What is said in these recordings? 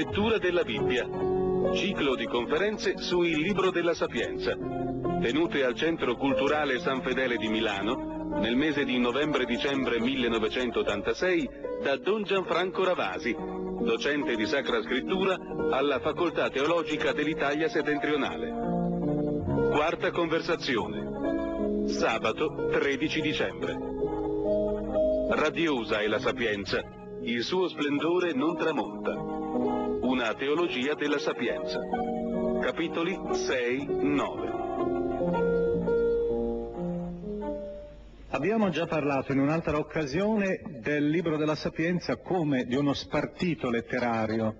Lettura della Bibbia. Ciclo di conferenze su Il Libro della Sapienza. Tenute al Centro Culturale San Fedele di Milano nel mese di novembre-dicembre 1986 da Don Gianfranco Ravasi, docente di Sacra Scrittura alla Facoltà Teologica dell'Italia Settentrionale. Quarta conversazione. Sabato 13 dicembre. Radiosa è la sapienza, il suo splendore non tramonta. Una teologia della sapienza. Capitoli 6-9. Abbiamo già parlato in un'altra occasione del libro della Sapienza come di uno spartito letterario.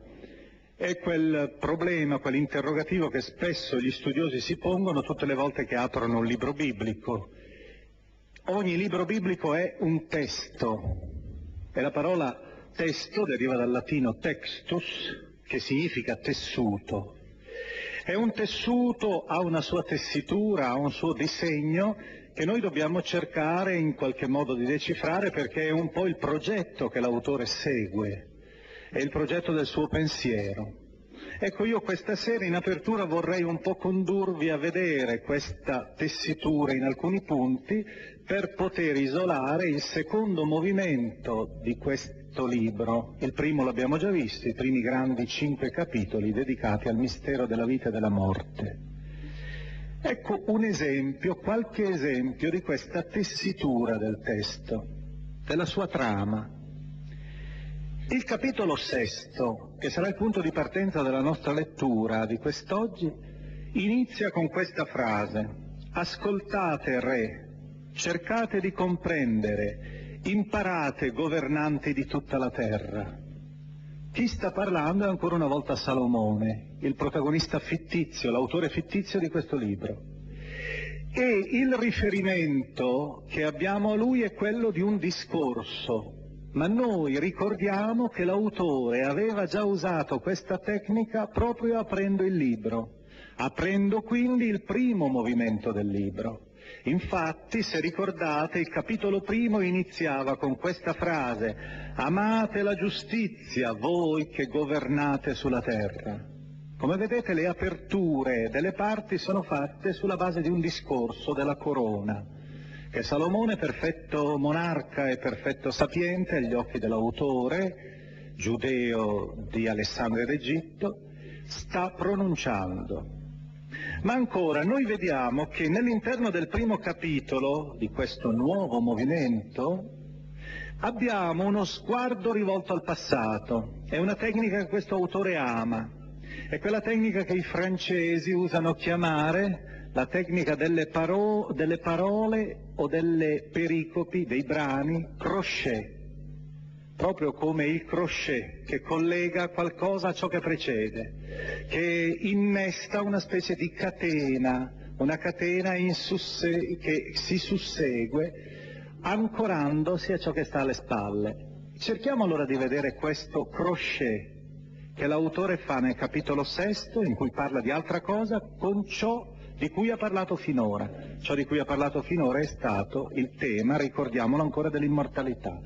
È quel problema, quell'interrogativo che spesso gli studiosi si pongono tutte le volte che aprono un libro biblico. Ogni libro biblico è un testo e la parola testo deriva dal latino textus, che significa tessuto. È un tessuto, ha una sua tessitura, ha un suo disegno che noi dobbiamo cercare in qualche modo di decifrare perché è un po' il progetto che l'autore segue, è il progetto del suo pensiero. Ecco, io questa sera in apertura vorrei un po' condurvi a vedere questa tessitura in alcuni punti per poter isolare il secondo movimento di questo libro. Il primo l'abbiamo già visto, i primi grandi cinque capitoli dedicati al mistero della vita e della morte. Ecco un esempio, qualche esempio di questa tessitura del testo, della sua trama. Il capitolo sesto, che sarà il punto di partenza della nostra lettura di quest'oggi, inizia con questa frase. Ascoltate, re, cercate di comprendere, imparate, governanti di tutta la terra. Chi sta parlando è ancora una volta Salomone, il protagonista fittizio, l'autore fittizio di questo libro. E il riferimento che abbiamo a lui è quello di un discorso, ma noi ricordiamo che l'autore aveva già usato questa tecnica proprio aprendo il libro, aprendo quindi il primo movimento del libro. Infatti, se ricordate, il capitolo primo iniziava con questa frase, amate la giustizia voi che governate sulla terra. Come vedete le aperture delle parti sono fatte sulla base di un discorso della corona, che Salomone, perfetto monarca e perfetto sapiente agli occhi dell'autore, giudeo di Alessandria d'Egitto, sta pronunciando. Ma ancora, noi vediamo che nell'interno del primo capitolo di questo nuovo movimento abbiamo uno sguardo rivolto al passato. È una tecnica che questo autore ama. È quella tecnica che i francesi usano chiamare la tecnica delle, paro- delle parole o delle pericopi, dei brani, crochet proprio come il crochet che collega qualcosa a ciò che precede, che innesta una specie di catena, una catena susse- che si sussegue ancorandosi a ciò che sta alle spalle. Cerchiamo allora di vedere questo crochet che l'autore fa nel capitolo sesto, in cui parla di altra cosa, con ciò di cui ha parlato finora. Ciò di cui ha parlato finora è stato il tema, ricordiamolo ancora, dell'immortalità.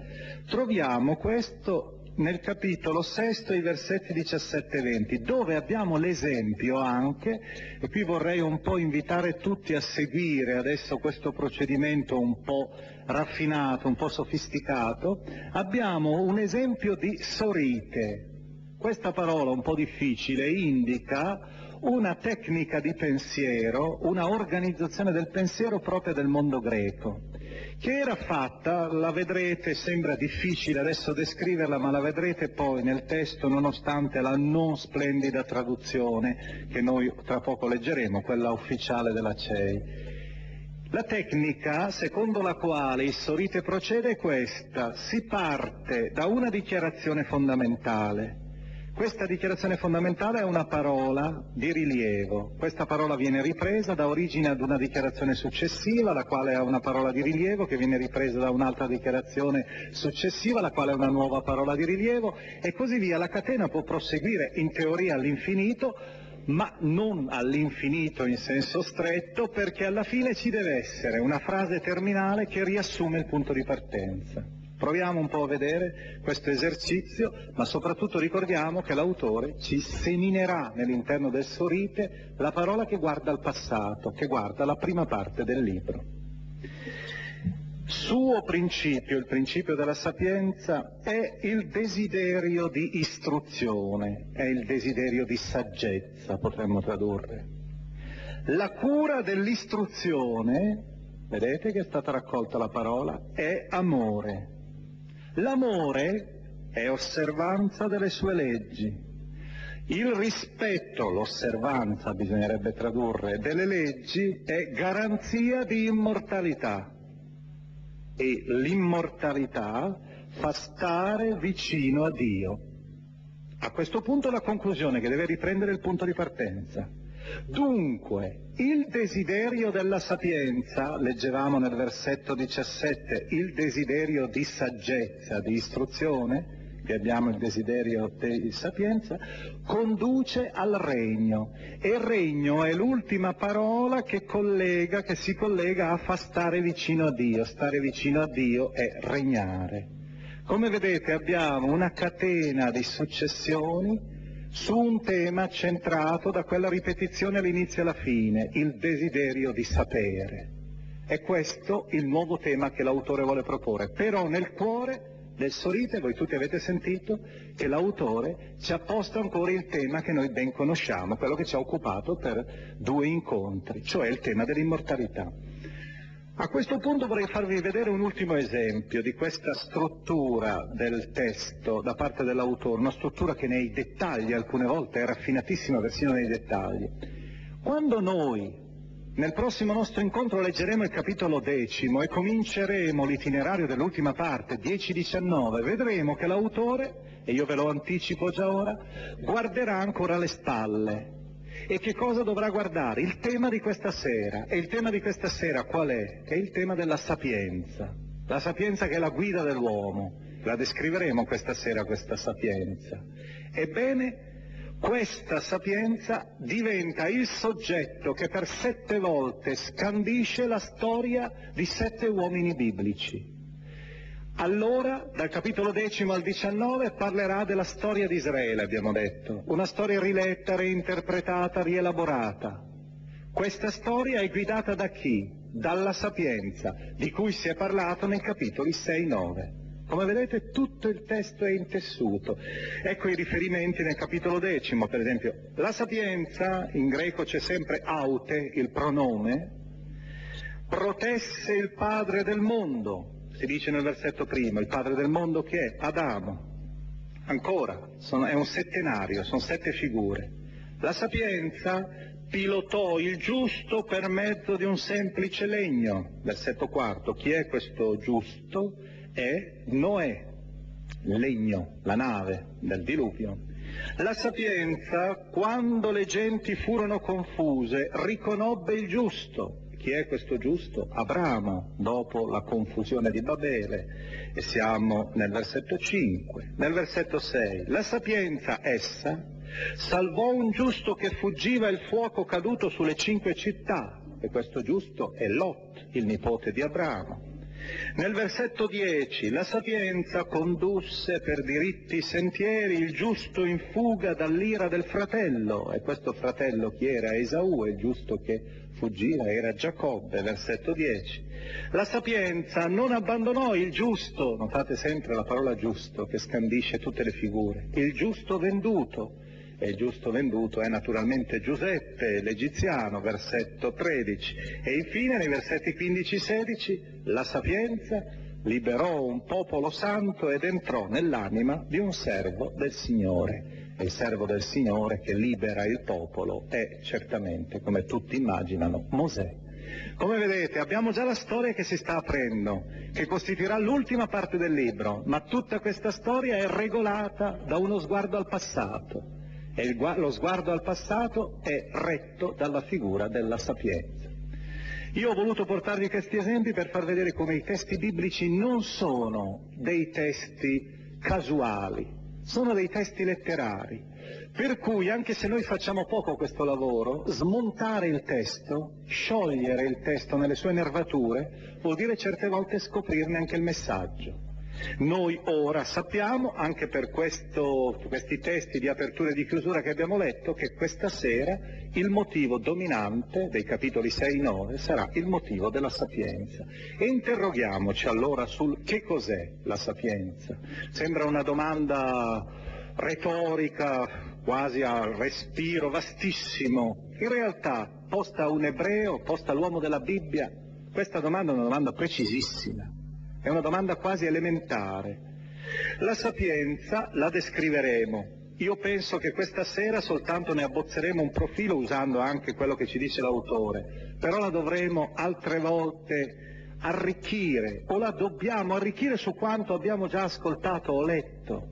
Troviamo questo nel capitolo sesto, i versetti 17 e 20, dove abbiamo l'esempio anche, e qui vorrei un po' invitare tutti a seguire adesso questo procedimento un po' raffinato, un po' sofisticato, abbiamo un esempio di sorite. Questa parola un po' difficile indica una tecnica di pensiero, una organizzazione del pensiero propria del mondo greco che era fatta, la vedrete, sembra difficile adesso descriverla, ma la vedrete poi nel testo nonostante la non splendida traduzione che noi tra poco leggeremo, quella ufficiale della CEI. La tecnica secondo la quale il Sorite procede è questa, si parte da una dichiarazione fondamentale, questa dichiarazione fondamentale è una parola di rilievo. Questa parola viene ripresa, dà origine ad una dichiarazione successiva, la quale è una parola di rilievo, che viene ripresa da un'altra dichiarazione successiva, la quale è una nuova parola di rilievo, e così via. La catena può proseguire in teoria all'infinito, ma non all'infinito in senso stretto, perché alla fine ci deve essere una frase terminale che riassume il punto di partenza. Proviamo un po' a vedere questo esercizio, ma soprattutto ricordiamo che l'autore ci seminerà nell'interno del sorite la parola che guarda al passato, che guarda la prima parte del libro. Suo principio, il principio della sapienza, è il desiderio di istruzione, è il desiderio di saggezza, potremmo tradurre. La cura dell'istruzione, vedete che è stata raccolta la parola, è amore. L'amore è osservanza delle sue leggi. Il rispetto, l'osservanza bisognerebbe tradurre, delle leggi è garanzia di immortalità e l'immortalità fa stare vicino a Dio. A questo punto la conclusione che deve riprendere il punto di partenza. Dunque, il desiderio della sapienza, leggevamo nel versetto 17, il desiderio di saggezza, di istruzione, che abbiamo il desiderio di sapienza, conduce al regno. E regno è l'ultima parola che collega, che si collega a fa stare vicino a Dio. Stare vicino a Dio è regnare. Come vedete abbiamo una catena di successioni su un tema centrato da quella ripetizione all'inizio e alla fine, il desiderio di sapere. È questo il nuovo tema che l'autore vuole proporre, però nel cuore del Sorite voi tutti avete sentito che l'autore ci ha posto ancora il tema che noi ben conosciamo, quello che ci ha occupato per due incontri, cioè il tema dell'immortalità. A questo punto vorrei farvi vedere un ultimo esempio di questa struttura del testo da parte dell'autore, una struttura che nei dettagli alcune volte è raffinatissima persino nei dettagli. Quando noi nel prossimo nostro incontro leggeremo il capitolo decimo e cominceremo l'itinerario dell'ultima parte, 10-19, vedremo che l'autore, e io ve lo anticipo già ora, guarderà ancora le spalle, e che cosa dovrà guardare? Il tema di questa sera. E il tema di questa sera qual è? È il tema della sapienza. La sapienza che è la guida dell'uomo. La descriveremo questa sera, questa sapienza. Ebbene, questa sapienza diventa il soggetto che per sette volte scandisce la storia di sette uomini biblici. Allora, dal capitolo decimo al diciannove, parlerà della storia di Israele, abbiamo detto, una storia riletta, reinterpretata, rielaborata. Questa storia è guidata da chi? Dalla sapienza, di cui si è parlato nei capitoli 6-9. Come vedete tutto il testo è intessuto. Ecco i riferimenti nel capitolo decimo, per esempio. La sapienza, in greco c'è sempre aute, il pronome, protesse il padre del mondo, si dice nel versetto primo, il padre del mondo che è? Adamo. Ancora, sono, è un settenario, sono sette figure. La sapienza pilotò il giusto per mezzo di un semplice legno. Versetto quarto, chi è questo giusto? È Noè, legno, la nave del diluvio. La sapienza, quando le genti furono confuse, riconobbe il giusto, Chi è questo giusto? Abramo, dopo la confusione di Babele. E siamo nel versetto 5. Nel versetto 6. La sapienza essa salvò un giusto che fuggiva il fuoco caduto sulle cinque città. E questo giusto è Lot, il nipote di Abramo. Nel versetto 10, la sapienza condusse per diritti sentieri il giusto in fuga dall'ira del fratello, e questo fratello chi era? Esaù, è giusto che fuggiva, era Giacobbe, versetto 10. La sapienza non abbandonò il giusto, notate sempre la parola giusto che scandisce tutte le figure, il giusto venduto, e il giusto venduto è naturalmente Giuseppe, l'egiziano, versetto 13. E infine nei versetti 15-16 la sapienza liberò un popolo santo ed entrò nell'anima di un servo del Signore. Il servo del Signore che libera il popolo è certamente, come tutti immaginano, Mosè. Come vedete abbiamo già la storia che si sta aprendo, che costituirà l'ultima parte del libro, ma tutta questa storia è regolata da uno sguardo al passato e il, lo sguardo al passato è retto dalla figura della sapienza. Io ho voluto portarvi questi esempi per far vedere come i testi biblici non sono dei testi casuali, sono dei testi letterari, per cui anche se noi facciamo poco questo lavoro, smontare il testo, sciogliere il testo nelle sue nervature, vuol dire certe volte scoprirne anche il messaggio. Noi ora sappiamo, anche per questo, questi testi di apertura e di chiusura che abbiamo letto, che questa sera il motivo dominante dei capitoli 6 e 9 sarà il motivo della sapienza. E interroghiamoci allora sul che cos'è la sapienza. Sembra una domanda retorica, quasi a respiro vastissimo. In realtà, posta a un ebreo, posta all'uomo della Bibbia, questa domanda è una domanda precisissima. È una domanda quasi elementare. La sapienza la descriveremo. Io penso che questa sera soltanto ne abbozzeremo un profilo usando anche quello che ci dice l'autore, però la dovremo altre volte arricchire o la dobbiamo arricchire su quanto abbiamo già ascoltato o letto.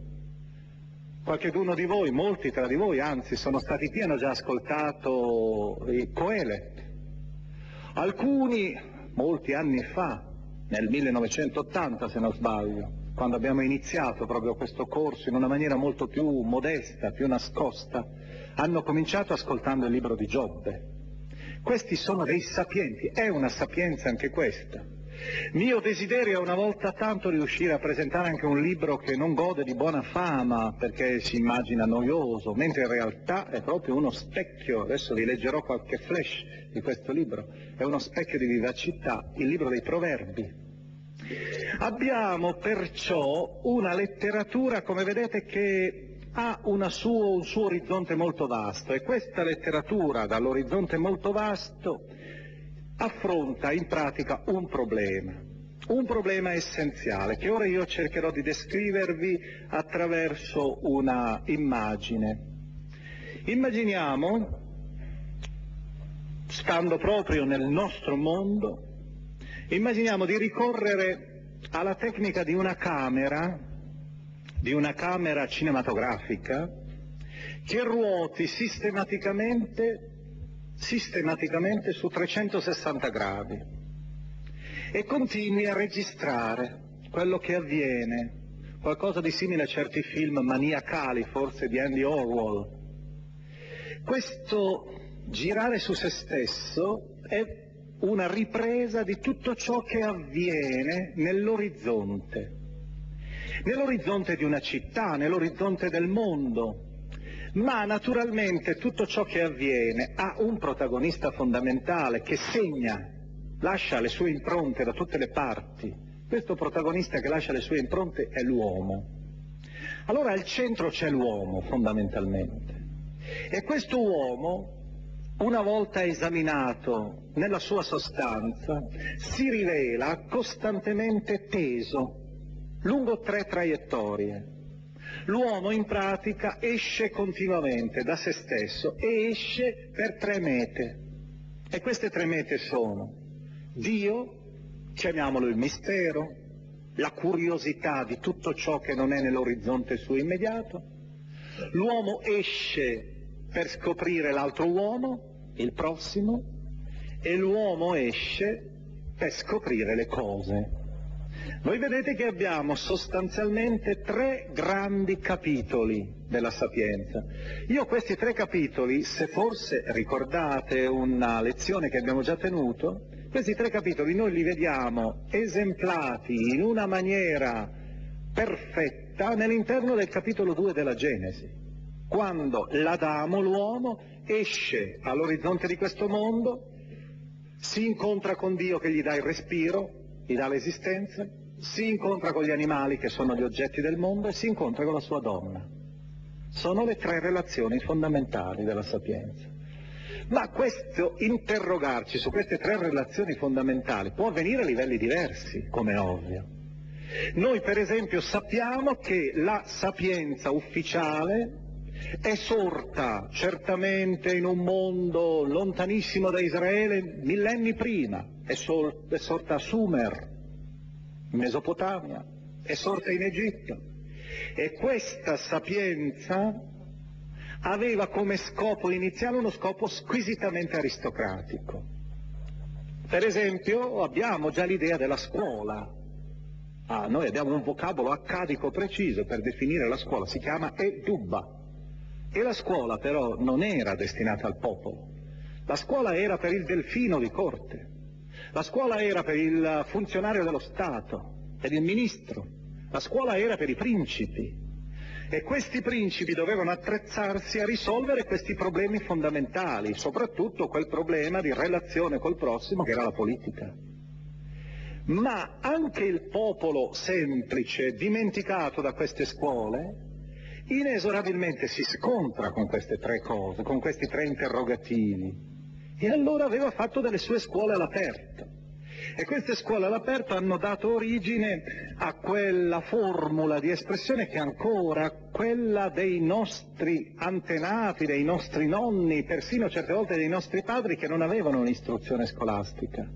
Qualcheduno di voi, molti tra di voi, anzi, sono stati qui, hanno già ascoltato Coelet. Alcuni, molti anni fa, nel 1980 se non sbaglio, quando abbiamo iniziato proprio questo corso in una maniera molto più modesta, più nascosta, hanno cominciato ascoltando il libro di Giobbe. Questi sono dei sapienti, è una sapienza anche questa. Mio desiderio è una volta tanto riuscire a presentare anche un libro che non gode di buona fama perché si immagina noioso, mentre in realtà è proprio uno specchio, adesso vi leggerò qualche flash di questo libro, è uno specchio di vivacità, il libro dei proverbi. Abbiamo perciò una letteratura, come vedete, che ha suo, un suo orizzonte molto vasto e questa letteratura dall'orizzonte molto vasto affronta in pratica un problema, un problema essenziale che ora io cercherò di descrivervi attraverso una immagine. Immaginiamo, stando proprio nel nostro mondo, immaginiamo di ricorrere alla tecnica di una camera, di una camera cinematografica, che ruoti sistematicamente sistematicamente su 360 gradi e continui a registrare quello che avviene, qualcosa di simile a certi film maniacali, forse di Andy Orwell. Questo girare su se stesso è una ripresa di tutto ciò che avviene nell'orizzonte, nell'orizzonte di una città, nell'orizzonte del mondo, ma naturalmente tutto ciò che avviene ha un protagonista fondamentale che segna, lascia le sue impronte da tutte le parti. Questo protagonista che lascia le sue impronte è l'uomo. Allora al centro c'è l'uomo fondamentalmente e questo uomo, una volta esaminato nella sua sostanza, si rivela costantemente teso lungo tre traiettorie. L'uomo in pratica esce continuamente da se stesso e esce per tre mete. E queste tre mete sono Dio, chiamiamolo il mistero, la curiosità di tutto ciò che non è nell'orizzonte suo immediato. L'uomo esce per scoprire l'altro uomo, il prossimo, e l'uomo esce per scoprire le cose. Voi vedete che abbiamo sostanzialmente tre grandi capitoli della sapienza. Io questi tre capitoli, se forse ricordate una lezione che abbiamo già tenuto, questi tre capitoli noi li vediamo esemplati in una maniera perfetta nell'interno del capitolo 2 della Genesi, quando l'Adamo, l'uomo, esce all'orizzonte di questo mondo, si incontra con Dio che gli dà il respiro, gli dà l'esistenza, si incontra con gli animali che sono gli oggetti del mondo e si incontra con la sua donna. Sono le tre relazioni fondamentali della sapienza. Ma questo interrogarci su queste tre relazioni fondamentali può avvenire a livelli diversi, come è ovvio. Noi per esempio sappiamo che la sapienza ufficiale è sorta certamente in un mondo lontanissimo da Israele millenni prima, è, sol- è sorta a Sumer, in Mesopotamia, è sorta in Egitto. E questa sapienza aveva come scopo iniziale uno scopo squisitamente aristocratico. Per esempio abbiamo già l'idea della scuola. Ah, noi abbiamo un vocabolo accadico preciso per definire la scuola, si chiama edubba. E la scuola però non era destinata al popolo. La scuola era per il delfino di corte. La scuola era per il funzionario dello Stato, per il ministro. La scuola era per i principi. E questi principi dovevano attrezzarsi a risolvere questi problemi fondamentali, soprattutto quel problema di relazione col prossimo che era la politica. Ma anche il popolo semplice, dimenticato da queste scuole, inesorabilmente si scontra con queste tre cose, con questi tre interrogativi. E allora aveva fatto delle sue scuole all'aperto. E queste scuole all'aperto hanno dato origine a quella formula di espressione che ancora, quella dei nostri antenati, dei nostri nonni, persino certe volte dei nostri padri che non avevano un'istruzione scolastica,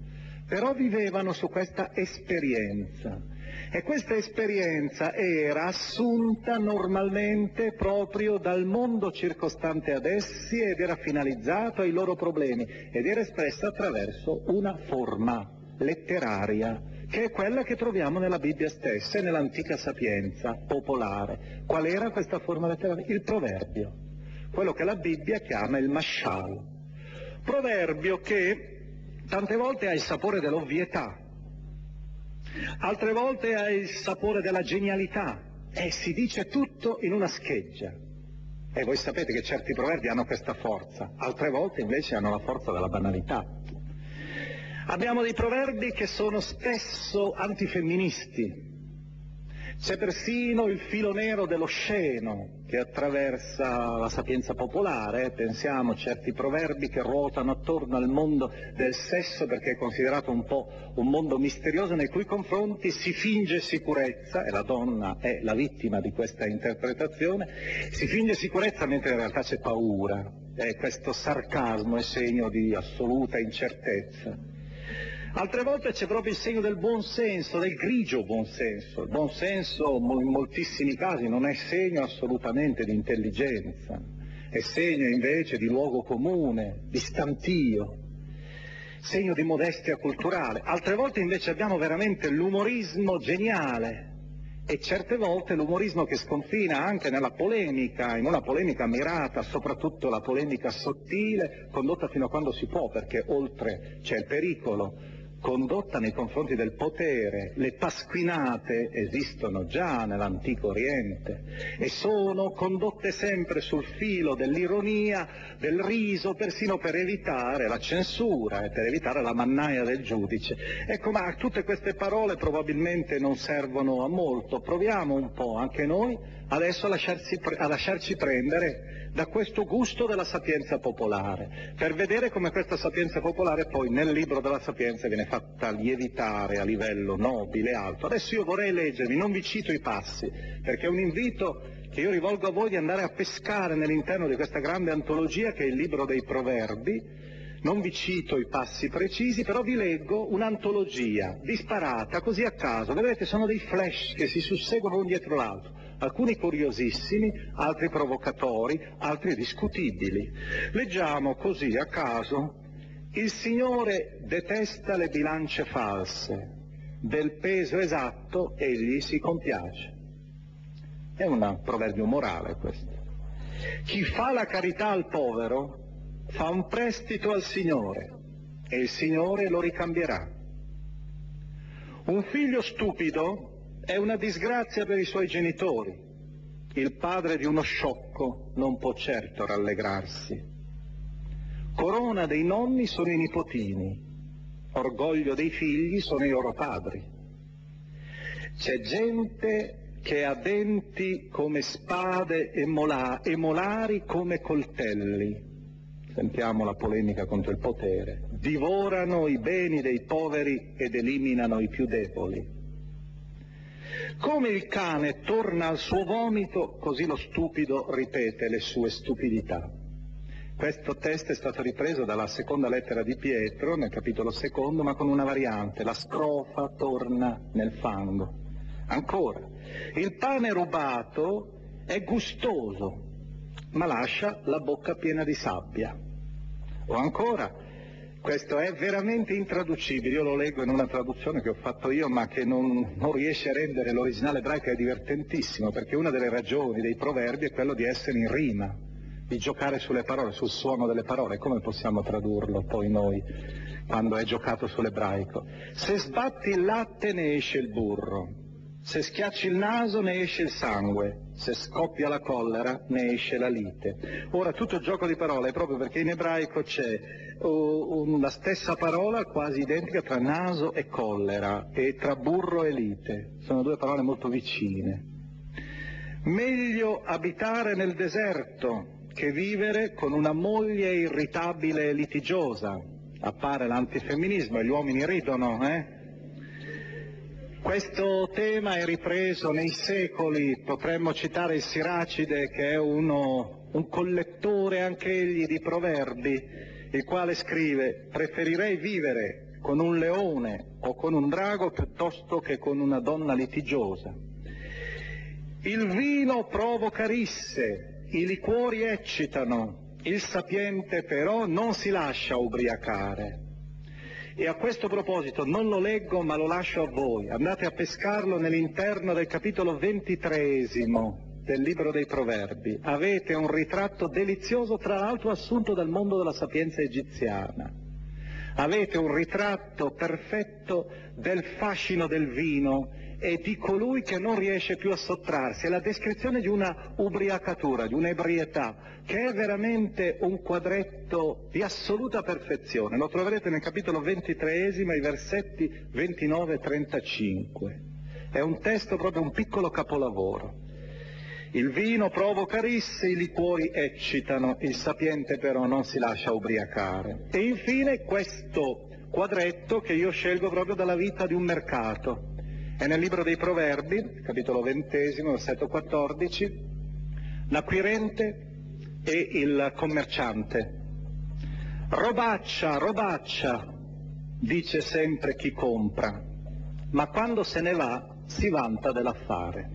però vivevano su questa esperienza. E questa esperienza era assunta normalmente proprio dal mondo circostante ad essi ed era finalizzata ai loro problemi ed era espressa attraverso una forma letteraria, che è quella che troviamo nella Bibbia stessa e nell'antica sapienza popolare. Qual era questa forma letteraria? Il proverbio, quello che la Bibbia chiama il mashal. Proverbio che tante volte ha il sapore dell'ovvietà, altre volte ha il sapore della genialità e si dice tutto in una scheggia. E voi sapete che certi proverbi hanno questa forza, altre volte invece hanno la forza della banalità. Abbiamo dei proverbi che sono spesso antifemministi. C'è persino il filo nero dell'osceno che attraversa la sapienza popolare. Pensiamo a certi proverbi che ruotano attorno al mondo del sesso perché è considerato un po' un mondo misterioso nei cui confronti si finge sicurezza, e la donna è la vittima di questa interpretazione, si finge sicurezza mentre in realtà c'è paura. E questo sarcasmo è segno di assoluta incertezza. Altre volte c'è proprio il segno del buonsenso, del grigio buonsenso. Il buonsenso in moltissimi casi non è segno assolutamente di intelligenza, è segno invece di luogo comune, di stantio, segno di modestia culturale. Altre volte invece abbiamo veramente l'umorismo geniale e certe volte l'umorismo che sconfina anche nella polemica, in una polemica mirata, soprattutto la polemica sottile, condotta fino a quando si può, perché oltre c'è il pericolo condotta nei confronti del potere, le pasquinate esistono già nell'antico Oriente e sono condotte sempre sul filo dell'ironia, del riso, persino per evitare la censura e per evitare la mannaia del giudice. Ecco, ma tutte queste parole probabilmente non servono a molto, proviamo un po' anche noi adesso a lasciarci, a lasciarci prendere da questo gusto della sapienza popolare, per vedere come questa sapienza popolare poi nel libro della sapienza viene fatta lievitare a livello nobile, alto. Adesso io vorrei leggervi, non vi cito i passi, perché è un invito che io rivolgo a voi di andare a pescare nell'interno di questa grande antologia che è il libro dei proverbi, non vi cito i passi precisi, però vi leggo un'antologia disparata così a caso. Vedete, sono dei flash che si susseguono uno dietro l'altro alcuni curiosissimi, altri provocatori, altri discutibili. Leggiamo così a caso Il Signore detesta le bilance false, del peso esatto egli si compiace. È un proverbio morale questo. Chi fa la carità al povero fa un prestito al Signore e il Signore lo ricambierà. Un figlio stupido è una disgrazia per i suoi genitori. Il padre di uno sciocco non può certo rallegrarsi. Corona dei nonni sono i nipotini, orgoglio dei figli sono i loro padri. C'è gente che ha denti come spade e, mola- e molari come coltelli. Sentiamo la polemica contro il potere. Divorano i beni dei poveri ed eliminano i più deboli. Come il cane torna al suo vomito, così lo stupido ripete le sue stupidità. Questo testo è stato ripreso dalla seconda lettera di Pietro, nel capitolo secondo, ma con una variante. La scrofa torna nel fango. Ancora, il pane rubato è gustoso, ma lascia la bocca piena di sabbia. O ancora, questo è veramente intraducibile, io lo leggo in una traduzione che ho fatto io, ma che non, non riesce a rendere l'originale ebraico, è divertentissimo, perché una delle ragioni dei proverbi è quello di essere in rima di giocare sulle parole, sul suono delle parole, come possiamo tradurlo poi noi quando è giocato sull'ebraico? Se sbatti il latte ne esce il burro, se schiacci il naso ne esce il sangue, se scoppia la collera ne esce la lite. Ora tutto gioco di parole proprio perché in ebraico c'è uh, la stessa parola quasi identica tra naso e collera e tra burro e lite, sono due parole molto vicine. Meglio abitare nel deserto che vivere con una moglie irritabile e litigiosa. Appare l'antifemminismo e gli uomini ridono, eh? Questo tema è ripreso nei secoli, potremmo citare il Siracide che è uno, un collettore anche egli di proverbi, il quale scrive preferirei vivere con un leone o con un drago piuttosto che con una donna litigiosa. Il vino provoca risse, i liquori eccitano, il sapiente però non si lascia ubriacare. E a questo proposito non lo leggo ma lo lascio a voi. Andate a pescarlo nell'interno del capitolo ventitreesimo del libro dei proverbi. Avete un ritratto delizioso, tra l'altro assunto dal mondo della sapienza egiziana. Avete un ritratto perfetto del fascino del vino e di colui che non riesce più a sottrarsi, è la descrizione di una ubriacatura, di un'ebrietà, che è veramente un quadretto di assoluta perfezione. Lo troverete nel capitolo 23, i versetti 29 e 35. È un testo proprio un piccolo capolavoro. Il vino provoca risse, i liquori eccitano, il sapiente però non si lascia ubriacare. E infine questo quadretto che io scelgo proprio dalla vita di un mercato. È nel libro dei Proverbi, capitolo ventesimo, versetto 14, l'acquirente e il commerciante. Robaccia, robaccia, dice sempre chi compra, ma quando se ne va si vanta dell'affare.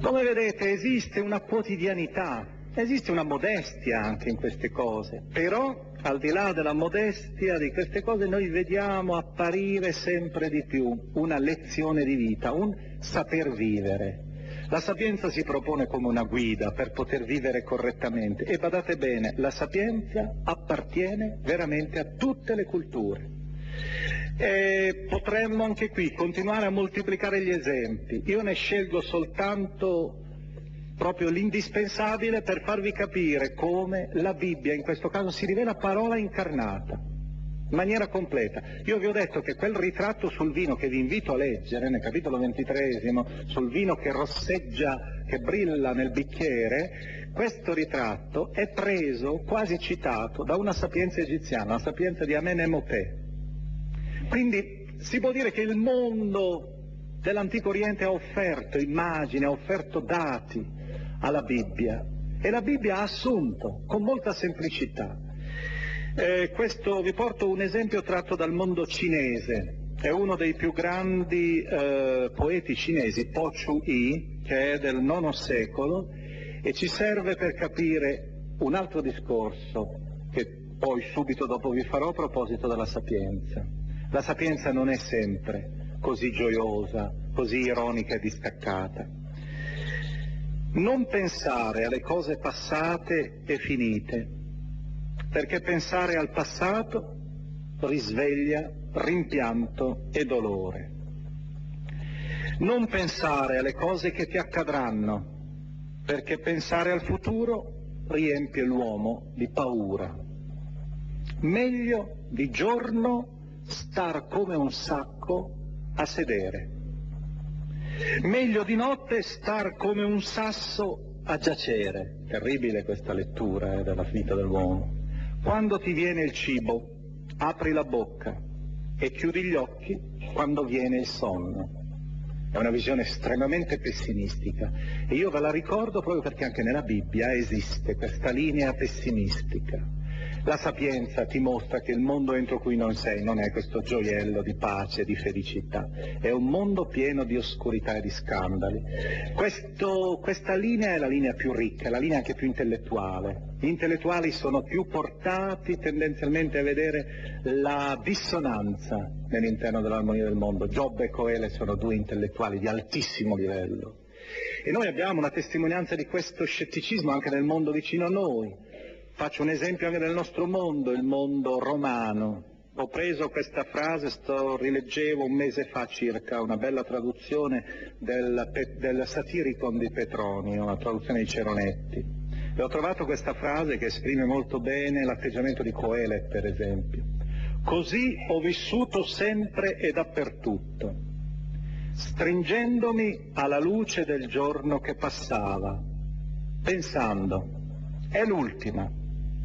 Come vedete esiste una quotidianità, esiste una modestia anche in queste cose, però al di là della modestia di queste cose, noi vediamo apparire sempre di più una lezione di vita, un saper vivere. La sapienza si propone come una guida per poter vivere correttamente e badate bene, la sapienza appartiene veramente a tutte le culture. E potremmo anche qui continuare a moltiplicare gli esempi. Io ne scelgo soltanto proprio l'indispensabile per farvi capire come la Bibbia in questo caso si rivela parola incarnata, in maniera completa. Io vi ho detto che quel ritratto sul vino che vi invito a leggere nel capitolo ventitresimo, sul vino che rosseggia, che brilla nel bicchiere, questo ritratto è preso, quasi citato, da una sapienza egiziana, la sapienza di Amenemopè. Quindi si può dire che il mondo dell'Antico Oriente ha offerto immagini, ha offerto dati, alla Bibbia e la Bibbia ha assunto con molta semplicità. Eh, questo vi porto un esempio tratto dal mondo cinese, è uno dei più grandi eh, poeti cinesi, Po Chu-i, che è del IX secolo e ci serve per capire un altro discorso che poi subito dopo vi farò a proposito della sapienza. La sapienza non è sempre così gioiosa, così ironica e distaccata. Non pensare alle cose passate e finite, perché pensare al passato risveglia rimpianto e dolore. Non pensare alle cose che ti accadranno, perché pensare al futuro riempie l'uomo di paura. Meglio di giorno star come un sacco a sedere. Meglio di notte star come un sasso a giacere. Terribile questa lettura eh, della vita dell'uomo. Quando ti viene il cibo, apri la bocca e chiudi gli occhi quando viene il sonno. È una visione estremamente pessimistica e io ve la ricordo proprio perché anche nella Bibbia esiste questa linea pessimistica. La sapienza ti mostra che il mondo entro cui non sei non è questo gioiello di pace, di felicità, è un mondo pieno di oscurità e di scandali. Questo, questa linea è la linea più ricca, la linea anche più intellettuale. Gli intellettuali sono più portati tendenzialmente a vedere la dissonanza nell'interno dell'armonia del mondo. Giobbe e Coele sono due intellettuali di altissimo livello. E noi abbiamo una testimonianza di questo scetticismo anche nel mondo vicino a noi. Faccio un esempio anche del nostro mondo, il mondo romano. Ho preso questa frase, sto, rileggevo un mese fa circa una bella traduzione del, del Satiricon di Petronio, una traduzione di Ceronetti. E ho trovato questa frase che esprime molto bene l'atteggiamento di Coelet, per esempio. Così ho vissuto sempre e dappertutto, stringendomi alla luce del giorno che passava, pensando, è l'ultima,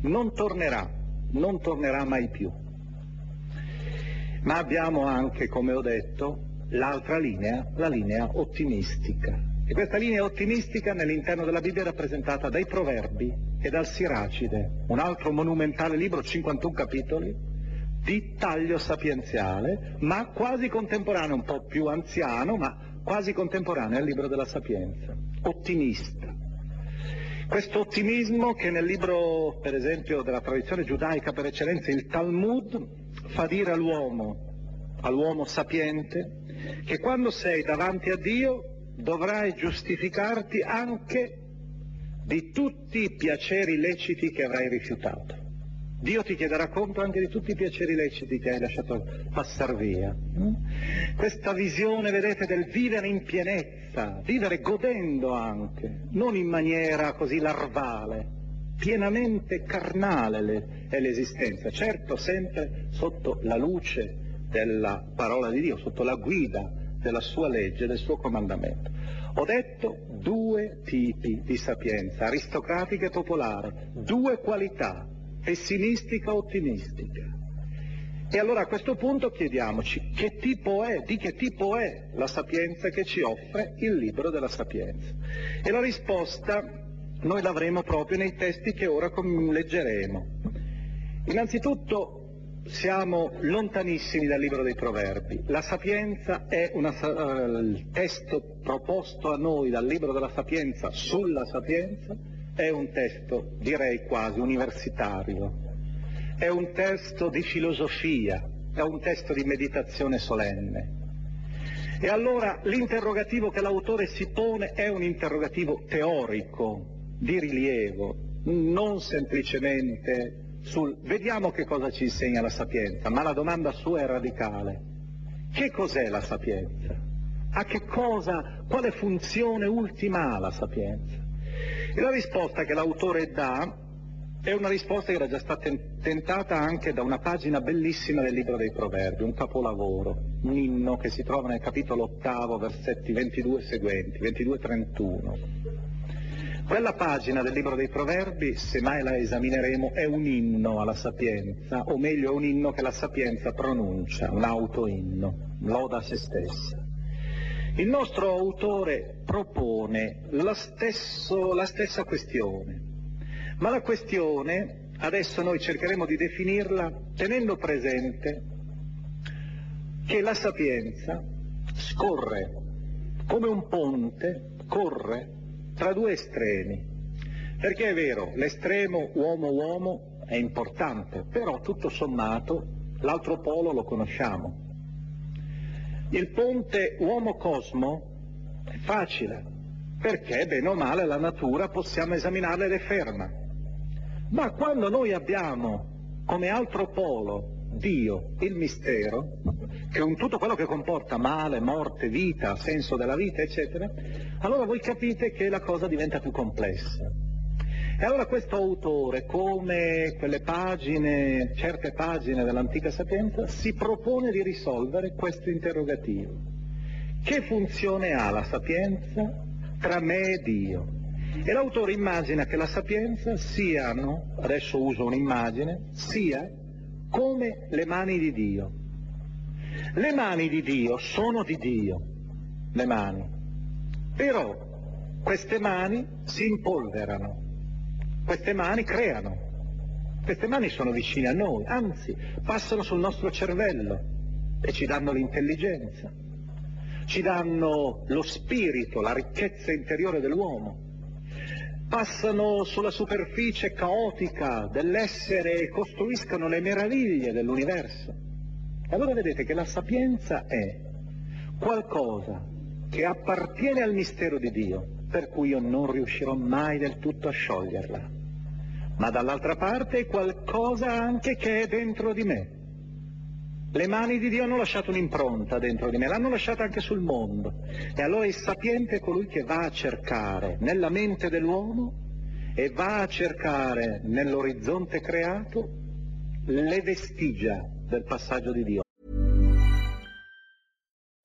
non tornerà, non tornerà mai più. Ma abbiamo anche, come ho detto, l'altra linea, la linea ottimistica. E questa linea ottimistica nell'interno della Bibbia è rappresentata dai Proverbi e dal Siracide, un altro monumentale libro, 51 capitoli, di taglio sapienziale, ma quasi contemporaneo, un po' più anziano, ma quasi contemporaneo al libro della Sapienza, ottimista. Questo ottimismo che nel libro, per esempio, della tradizione giudaica per eccellenza, il Talmud, fa dire all'uomo, all'uomo sapiente, che quando sei davanti a Dio dovrai giustificarti anche di tutti i piaceri leciti che avrai rifiutato. Dio ti chiederà conto anche di tutti i piaceri leciti che hai lasciato passare via. Questa visione, vedete, del vivere in pienezza, vivere godendo anche, non in maniera così larvale, pienamente carnale è l'esistenza, certo sempre sotto la luce della parola di Dio, sotto la guida della sua legge, del suo comandamento. Ho detto due tipi di sapienza, aristocratica e popolare, due qualità pessimistica o ottimistica. E allora a questo punto chiediamoci che tipo è, di che tipo è la sapienza che ci offre il libro della sapienza. E la risposta noi l'avremo proprio nei testi che ora leggeremo. Innanzitutto siamo lontanissimi dal libro dei proverbi. La sapienza è una, uh, il testo proposto a noi dal libro della sapienza sulla sapienza è un testo, direi quasi, universitario, è un testo di filosofia, è un testo di meditazione solenne. E allora l'interrogativo che l'autore si pone è un interrogativo teorico, di rilievo, non semplicemente sul vediamo che cosa ci insegna la sapienza, ma la domanda sua è radicale. Che cos'è la sapienza? A che cosa, quale funzione ultima ha la sapienza? E la risposta che l'autore dà è una risposta che era già stata tentata anche da una pagina bellissima del libro dei Proverbi, un capolavoro, un inno che si trova nel capitolo ottavo, versetti 22 seguenti, 22-31. Quella pagina del libro dei Proverbi, se mai la esamineremo, è un inno alla sapienza, o meglio è un inno che la sapienza pronuncia, un autoinno, loda a se stessa. Il nostro autore propone stesso, la stessa questione, ma la questione adesso noi cercheremo di definirla tenendo presente che la sapienza scorre come un ponte, corre tra due estremi. Perché è vero, l'estremo uomo-uomo è importante, però tutto sommato l'altro polo lo conosciamo. Il ponte uomo-cosmo è facile, perché bene o male la natura possiamo esaminarla ed è ferma. Ma quando noi abbiamo come altro polo Dio, il mistero, che è un tutto quello che comporta male, morte, vita, senso della vita, eccetera, allora voi capite che la cosa diventa più complessa. E allora questo autore, come quelle pagine, certe pagine dell'antica sapienza, si propone di risolvere questo interrogativo. Che funzione ha la sapienza tra me e Dio? E l'autore immagina che la sapienza siano, adesso uso un'immagine, sia come le mani di Dio. Le mani di Dio sono di Dio, le mani. Però queste mani si impolverano, queste mani creano, queste mani sono vicine a noi, anzi passano sul nostro cervello e ci danno l'intelligenza, ci danno lo spirito, la ricchezza interiore dell'uomo. Passano sulla superficie caotica dell'essere e costruiscono le meraviglie dell'universo. Allora vedete che la sapienza è qualcosa che appartiene al mistero di Dio, per cui io non riuscirò mai del tutto a scioglierla. Ma dall'altra parte è qualcosa anche che è dentro di me, le mani di Dio hanno lasciato un'impronta dentro di me, l'hanno lasciata anche sul mondo. E allora il sapiente è colui che va a cercare nella mente dell'uomo e va a cercare nell'orizzonte creato le vestigia del passaggio di Dio.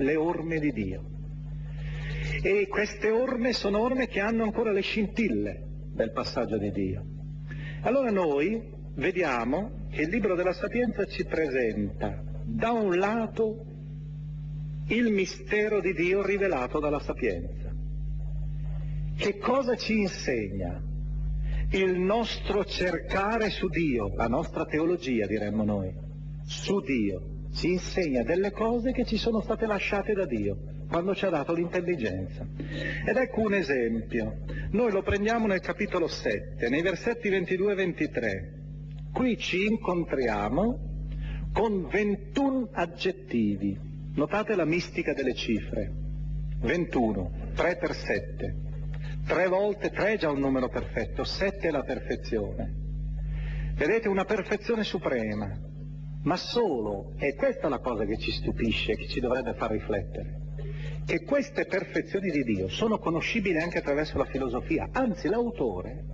Le orme di Dio. E queste orme sono orme che hanno ancora le scintille del passaggio di Dio. Allora noi vediamo che il libro della Sapienza ci presenta da un lato il mistero di Dio rivelato dalla Sapienza. Che cosa ci insegna? Il nostro cercare su Dio, la nostra teologia diremmo noi, su Dio ci insegna delle cose che ci sono state lasciate da Dio quando ci ha dato l'intelligenza. Ed ecco un esempio. Noi lo prendiamo nel capitolo 7, nei versetti 22 e 23. Qui ci incontriamo con 21 aggettivi. Notate la mistica delle cifre. 21, 3 per 7. Tre volte 3 è già un numero perfetto, 7 è la perfezione. Vedete una perfezione suprema, ma solo, e questa è la cosa che ci stupisce, che ci dovrebbe far riflettere, che queste perfezioni di Dio sono conoscibili anche attraverso la filosofia, anzi l'autore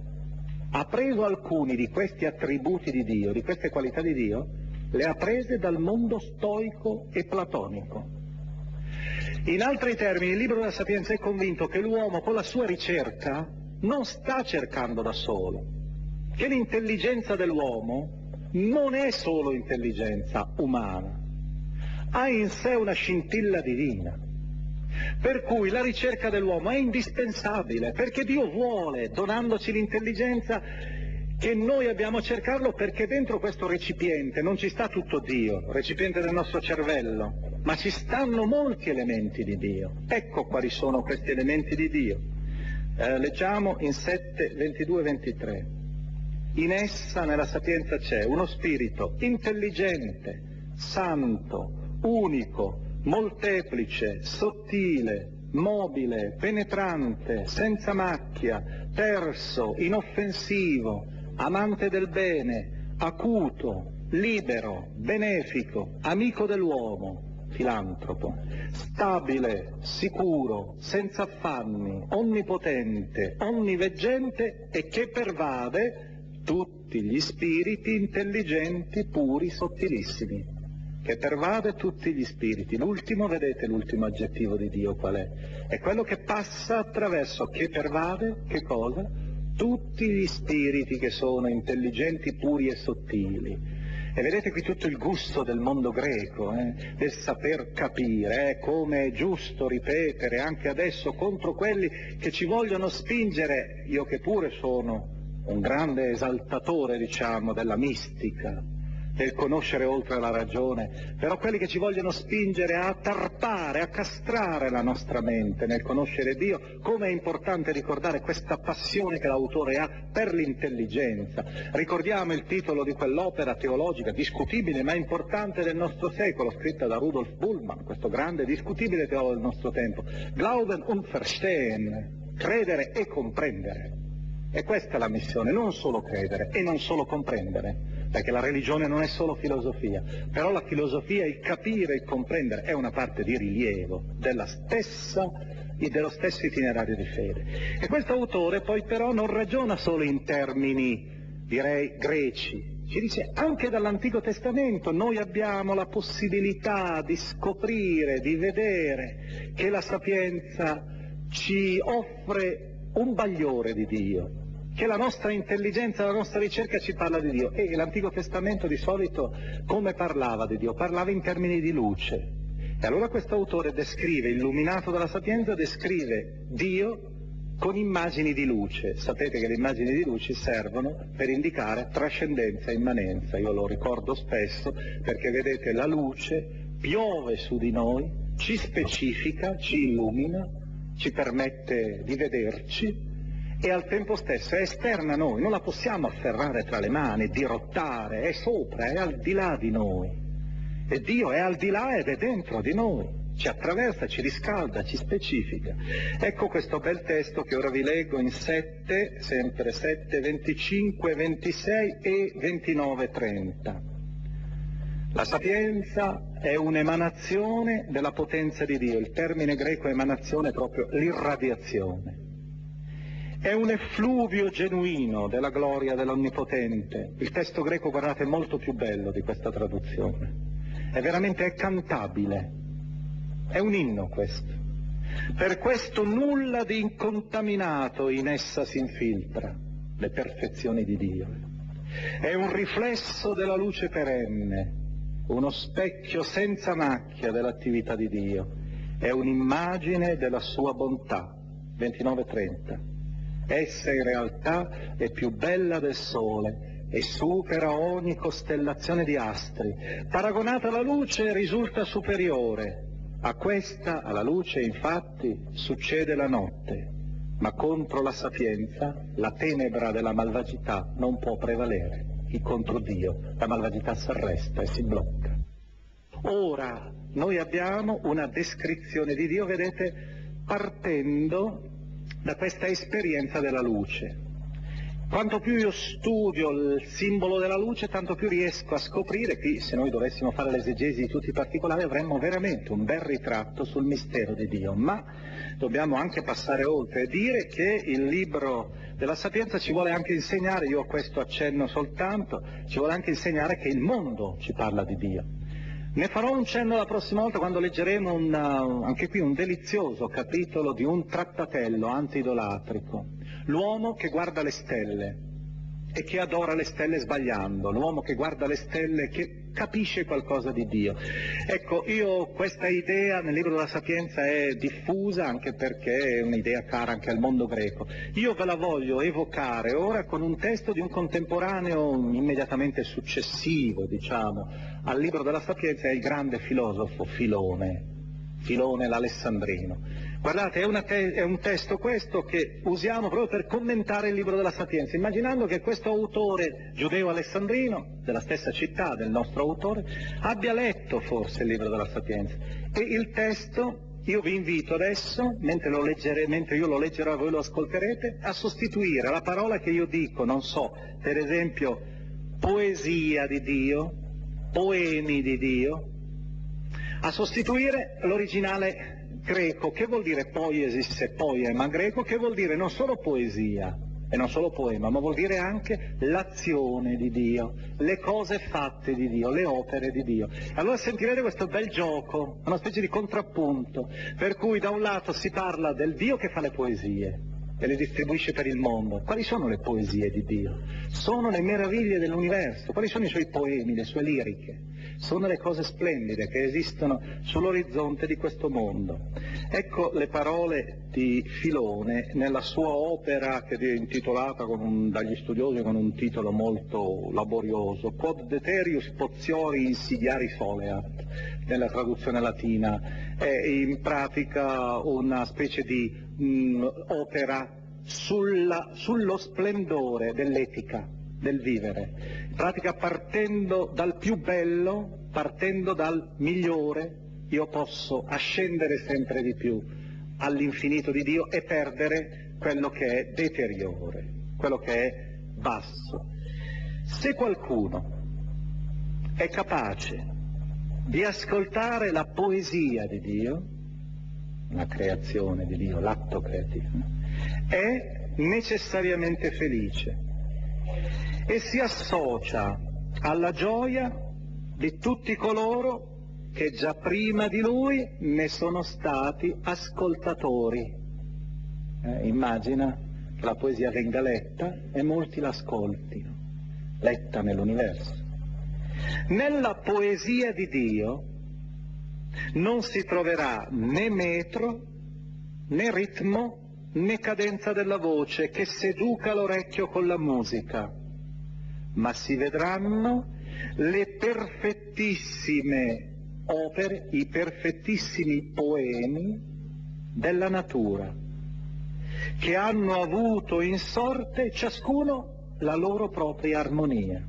ha preso alcuni di questi attributi di Dio, di queste qualità di Dio, le ha prese dal mondo stoico e platonico. In altri termini, il libro della Sapienza è convinto che l'uomo con la sua ricerca non sta cercando da solo, che l'intelligenza dell'uomo non è solo intelligenza umana, ha in sé una scintilla divina. Per cui la ricerca dell'uomo è indispensabile, perché Dio vuole, donandoci l'intelligenza, che noi abbiamo a cercarlo perché dentro questo recipiente non ci sta tutto Dio, recipiente del nostro cervello, ma ci stanno molti elementi di Dio. Ecco quali sono questi elementi di Dio. Eh, leggiamo in 7, 22 23. In essa, nella sapienza, c'è uno spirito intelligente, santo, unico, molteplice, sottile, mobile, penetrante, senza macchia, terso, inoffensivo, amante del bene, acuto, libero, benefico, amico dell'uomo, filantropo, stabile, sicuro, senza affanni, onnipotente, onniveggente e che pervade tutti gli spiriti intelligenti, puri, sottilissimi, che pervade tutti gli spiriti. L'ultimo, vedete l'ultimo aggettivo di Dio qual è? È quello che passa attraverso, che pervade, che cosa? Tutti gli spiriti che sono intelligenti, puri e sottili. E vedete qui tutto il gusto del mondo greco, eh, del saper capire, eh, come è giusto ripetere anche adesso contro quelli che ci vogliono spingere, io che pure sono un grande esaltatore, diciamo, della mistica, del conoscere oltre la ragione, però quelli che ci vogliono spingere a tarpare, a castrare la nostra mente nel conoscere Dio, come è importante ricordare questa passione che l'autore ha per l'intelligenza. Ricordiamo il titolo di quell'opera teologica discutibile ma importante del nostro secolo, scritta da Rudolf Bullmann, questo grande discutibile teologo del nostro tempo. Glauben und Verstehen, credere e comprendere. E questa è la missione, non solo credere e non solo comprendere, perché la religione non è solo filosofia, però la filosofia, il capire, il comprendere è una parte di rilievo della stessa, dello stesso itinerario di fede. E questo autore poi però non ragiona solo in termini, direi, greci, ci dice anche dall'Antico Testamento noi abbiamo la possibilità di scoprire, di vedere che la sapienza ci offre un bagliore di Dio, che la nostra intelligenza, la nostra ricerca ci parla di Dio. E l'Antico Testamento di solito come parlava di Dio? Parlava in termini di luce. E allora questo autore descrive, illuminato dalla sapienza, descrive Dio con immagini di luce. Sapete che le immagini di luce servono per indicare trascendenza e immanenza. Io lo ricordo spesso perché vedete la luce piove su di noi, ci specifica, ci illumina, ci permette di vederci e al tempo stesso è esterna a noi, non la possiamo afferrare tra le mani, dirottare, è sopra, è al di là di noi. E Dio è al di là ed è dentro di noi, ci attraversa, ci riscalda, ci specifica. Ecco questo bel testo che ora vi leggo in 7, sempre 7, 25, 26 e 29, 30. La sapienza è un'emanazione della potenza di Dio, il termine greco emanazione è proprio l'irradiazione. È un effluvio genuino della gloria dell'Onnipotente. Il testo greco, guardate, è molto più bello di questa traduzione. È veramente è cantabile. È un inno questo. Per questo nulla di incontaminato in essa si infiltra, le perfezioni di Dio. È un riflesso della luce perenne, uno specchio senza macchia dell'attività di Dio. È un'immagine della sua bontà. 29-30. Essa in realtà è più bella del sole e supera ogni costellazione di astri. Paragonata alla luce risulta superiore. A questa, alla luce, infatti, succede la notte, ma contro la sapienza la tenebra della malvagità non può prevalere. Chi contro Dio la malvagità si arresta e si blocca. Ora noi abbiamo una descrizione di Dio, vedete, partendo da questa esperienza della luce. Quanto più io studio il simbolo della luce, tanto più riesco a scoprire, qui se noi dovessimo fare l'esegesi di tutti i particolari, avremmo veramente un bel ritratto sul mistero di Dio, ma dobbiamo anche passare oltre e dire che il libro della sapienza ci vuole anche insegnare, io questo accenno soltanto, ci vuole anche insegnare che il mondo ci parla di Dio. Ne farò un cenno la prossima volta quando leggeremo un, uh, anche qui un delizioso capitolo di un trattatello antidolatrico. L'uomo che guarda le stelle e che adora le stelle sbagliando, l'uomo che guarda le stelle che capisce qualcosa di Dio. Ecco, io questa idea nel libro della Sapienza è diffusa anche perché è un'idea cara anche al mondo greco. Io ve la voglio evocare ora con un testo di un contemporaneo immediatamente successivo, diciamo, al libro della Sapienza è il grande filosofo Filone, Filone l'Alessandrino. Guardate, è, te- è, un testo questo che usiamo proprio per commentare il libro della Sapienza, immaginando che questo autore giudeo-alessandrino, della stessa città del nostro autore, abbia letto forse il libro della Sapienza. E il testo io vi invito adesso, mentre, leggere, mentre io lo leggerò e voi lo ascolterete, a sostituire la parola che io dico, non so, per esempio poesia di Dio, poemi di Dio, a sostituire l'originale greco, che vuol dire poiesis e poema greco, che vuol dire non solo poesia, e non solo poema, ma vuol dire anche l'azione di Dio, le cose fatte di Dio, le opere di Dio. Allora sentirete questo bel gioco, una specie di contrappunto, per cui da un lato si parla del Dio che fa le poesie e le distribuisce per il mondo. Quali sono le poesie di Dio? Sono le meraviglie dell'universo, quali sono i suoi poemi, le sue liriche? sono le cose splendide che esistono sull'orizzonte di questo mondo. Ecco le parole di Filone nella sua opera che è intitolata un, dagli studiosi con un titolo molto laborioso, Quod deterius potiori insidiari foleat, nella traduzione latina. È in pratica una specie di mh, opera sulla, sullo splendore dell'etica del vivere. In pratica partendo dal più bello, partendo dal migliore, io posso ascendere sempre di più all'infinito di Dio e perdere quello che è deteriore, quello che è basso. Se qualcuno è capace di ascoltare la poesia di Dio, la creazione di Dio, l'atto creativo, è necessariamente felice e si associa alla gioia di tutti coloro che già prima di lui ne sono stati ascoltatori. Eh, immagina la poesia venga letta e molti l'ascoltino, letta nell'universo. Nella poesia di Dio non si troverà né metro, né ritmo, né cadenza della voce che seduca l'orecchio con la musica ma si vedranno le perfettissime opere, i perfettissimi poemi della natura, che hanno avuto in sorte ciascuno la loro propria armonia.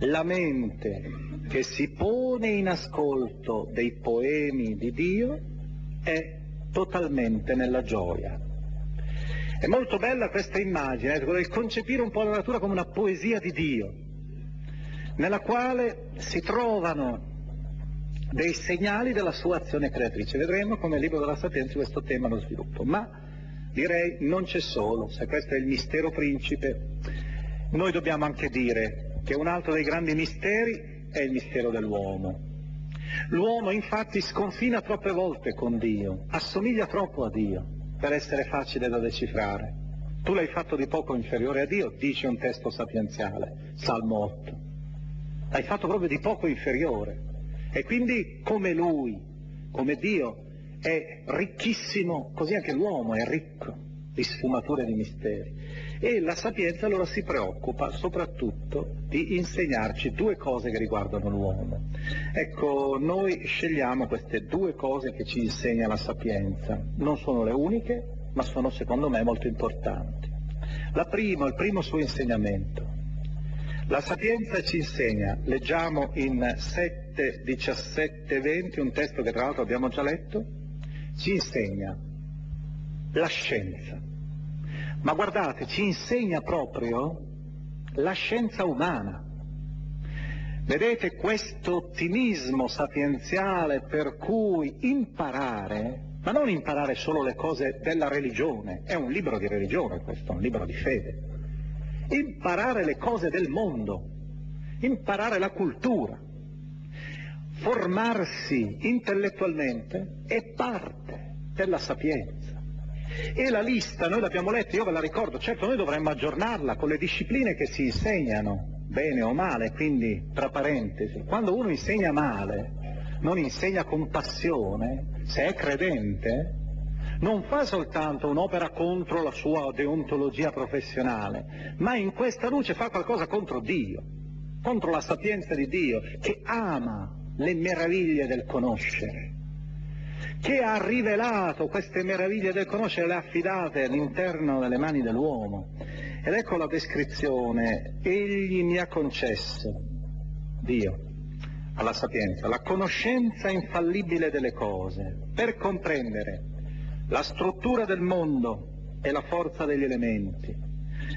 La mente che si pone in ascolto dei poemi di Dio è totalmente nella gioia. È molto bella questa immagine, ecco, del concepire un po' la natura come una poesia di Dio, nella quale si trovano dei segnali della sua azione creatrice. Vedremo come il libro della Sapienza questo tema lo sviluppo. Ma direi non c'è solo, se questo è il mistero principe, noi dobbiamo anche dire che un altro dei grandi misteri è il mistero dell'uomo. L'uomo infatti sconfina troppe volte con Dio, assomiglia troppo a Dio per essere facile da decifrare. Tu l'hai fatto di poco inferiore a Dio, dice un testo sapienziale, Salmo 8. L'hai fatto proprio di poco inferiore. E quindi come Lui, come Dio, è ricchissimo, così anche l'uomo è ricco di sfumature di misteri. E la sapienza allora si preoccupa soprattutto di insegnarci due cose che riguardano l'uomo. Ecco, noi scegliamo queste due cose che ci insegna la sapienza. Non sono le uniche, ma sono secondo me molto importanti. La prima, il primo suo insegnamento. La sapienza ci insegna, leggiamo in 7, 17, 20, un testo che tra l'altro abbiamo già letto, ci insegna la scienza ma guardate, ci insegna proprio la scienza umana. Vedete questo ottimismo sapienziale per cui imparare, ma non imparare solo le cose della religione, è un libro di religione questo, un libro di fede, imparare le cose del mondo, imparare la cultura, formarsi intellettualmente è parte della sapienza. E la lista, noi l'abbiamo letta, io ve la ricordo, certo noi dovremmo aggiornarla con le discipline che si insegnano, bene o male, quindi tra parentesi, quando uno insegna male, non insegna con passione, se è credente, non fa soltanto un'opera contro la sua deontologia professionale, ma in questa luce fa qualcosa contro Dio, contro la sapienza di Dio, che ama le meraviglie del conoscere che ha rivelato queste meraviglie del conoscere, le ha affidate all'interno delle mani dell'uomo. Ed ecco la descrizione, egli mi ha concesso, Dio, alla sapienza, la conoscenza infallibile delle cose, per comprendere la struttura del mondo e la forza degli elementi,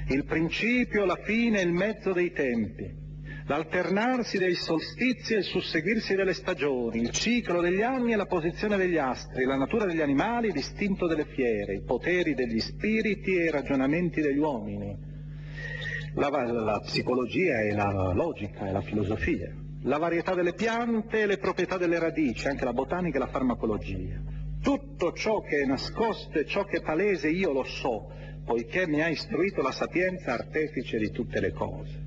il principio, la fine e il mezzo dei tempi, l'alternarsi dei solstizi e il susseguirsi delle stagioni, il ciclo degli anni e la posizione degli astri, la natura degli animali, l'istinto delle fiere, i poteri degli spiriti e i ragionamenti degli uomini, la, la psicologia e la logica e la filosofia la varietà delle piante e le proprietà delle radici, anche la botanica e la farmacologia. Tutto ciò che è nascosto e ciò che è palese io lo so, poiché mi ha istruito la sapienza artefice di tutte le cose.